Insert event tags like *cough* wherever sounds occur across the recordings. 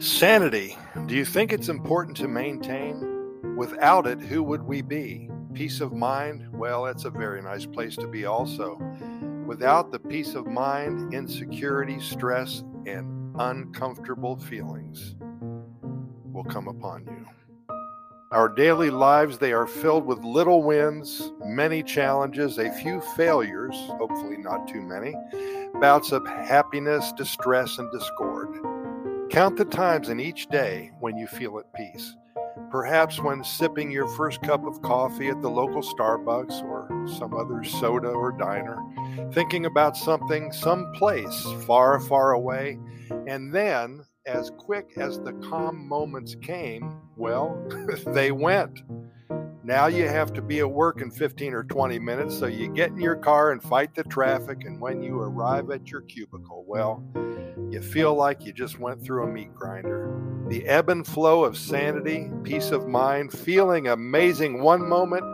Sanity. Do you think it's important to maintain? Without it, who would we be? Peace of mind? Well, it's a very nice place to be, also. Without the peace of mind, insecurity, stress, and uncomfortable feelings will come upon you. Our daily lives, they are filled with little wins, many challenges, a few failures, hopefully not too many, bouts of happiness, distress, and discord. Count the times in each day when you feel at peace. Perhaps when sipping your first cup of coffee at the local Starbucks or some other soda or diner, thinking about something some place far, far away, and then, as quick as the calm moments came, well, *laughs* they went. Now you have to be at work in 15 or 20 minutes, so you get in your car and fight the traffic, and when you arrive at your cubicle, well, you feel like you just went through a meat grinder. The ebb and flow of sanity, peace of mind, feeling amazing one moment,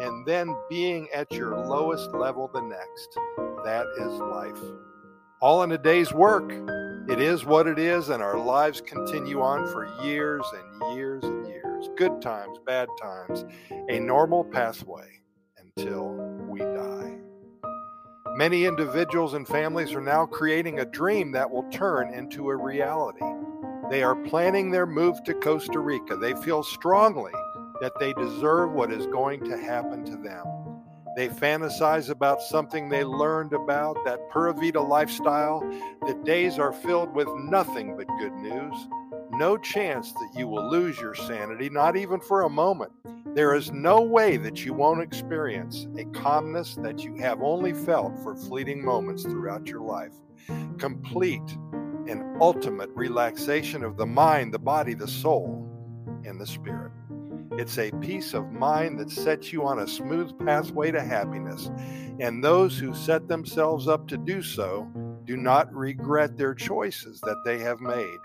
and then being at your lowest level the next. That is life. All in a day's work. It is what it is, and our lives continue on for years and years and years. Good times, bad times, a normal pathway until we die. Many individuals and families are now creating a dream that will turn into a reality. They are planning their move to Costa Rica. They feel strongly that they deserve what is going to happen to them. They fantasize about something they learned about, that Pura Vida lifestyle. The days are filled with nothing but good news. No chance that you will lose your sanity, not even for a moment. There is no way that you won't experience a calmness that you have only felt for fleeting moments throughout your life. Complete and ultimate relaxation of the mind, the body, the soul, and the spirit. It's a peace of mind that sets you on a smooth pathway to happiness. And those who set themselves up to do so do not regret their choices that they have made.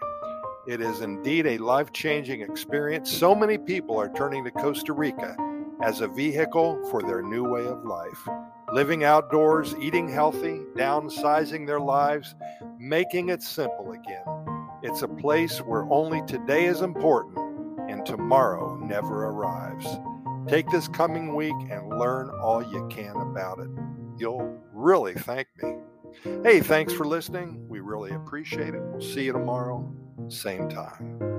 It is indeed a life changing experience. So many people are turning to Costa Rica as a vehicle for their new way of life. Living outdoors, eating healthy, downsizing their lives, making it simple again. It's a place where only today is important and tomorrow never arrives. Take this coming week and learn all you can about it. You'll really thank me. Hey, thanks for listening. We really appreciate it. We'll see you tomorrow, same time.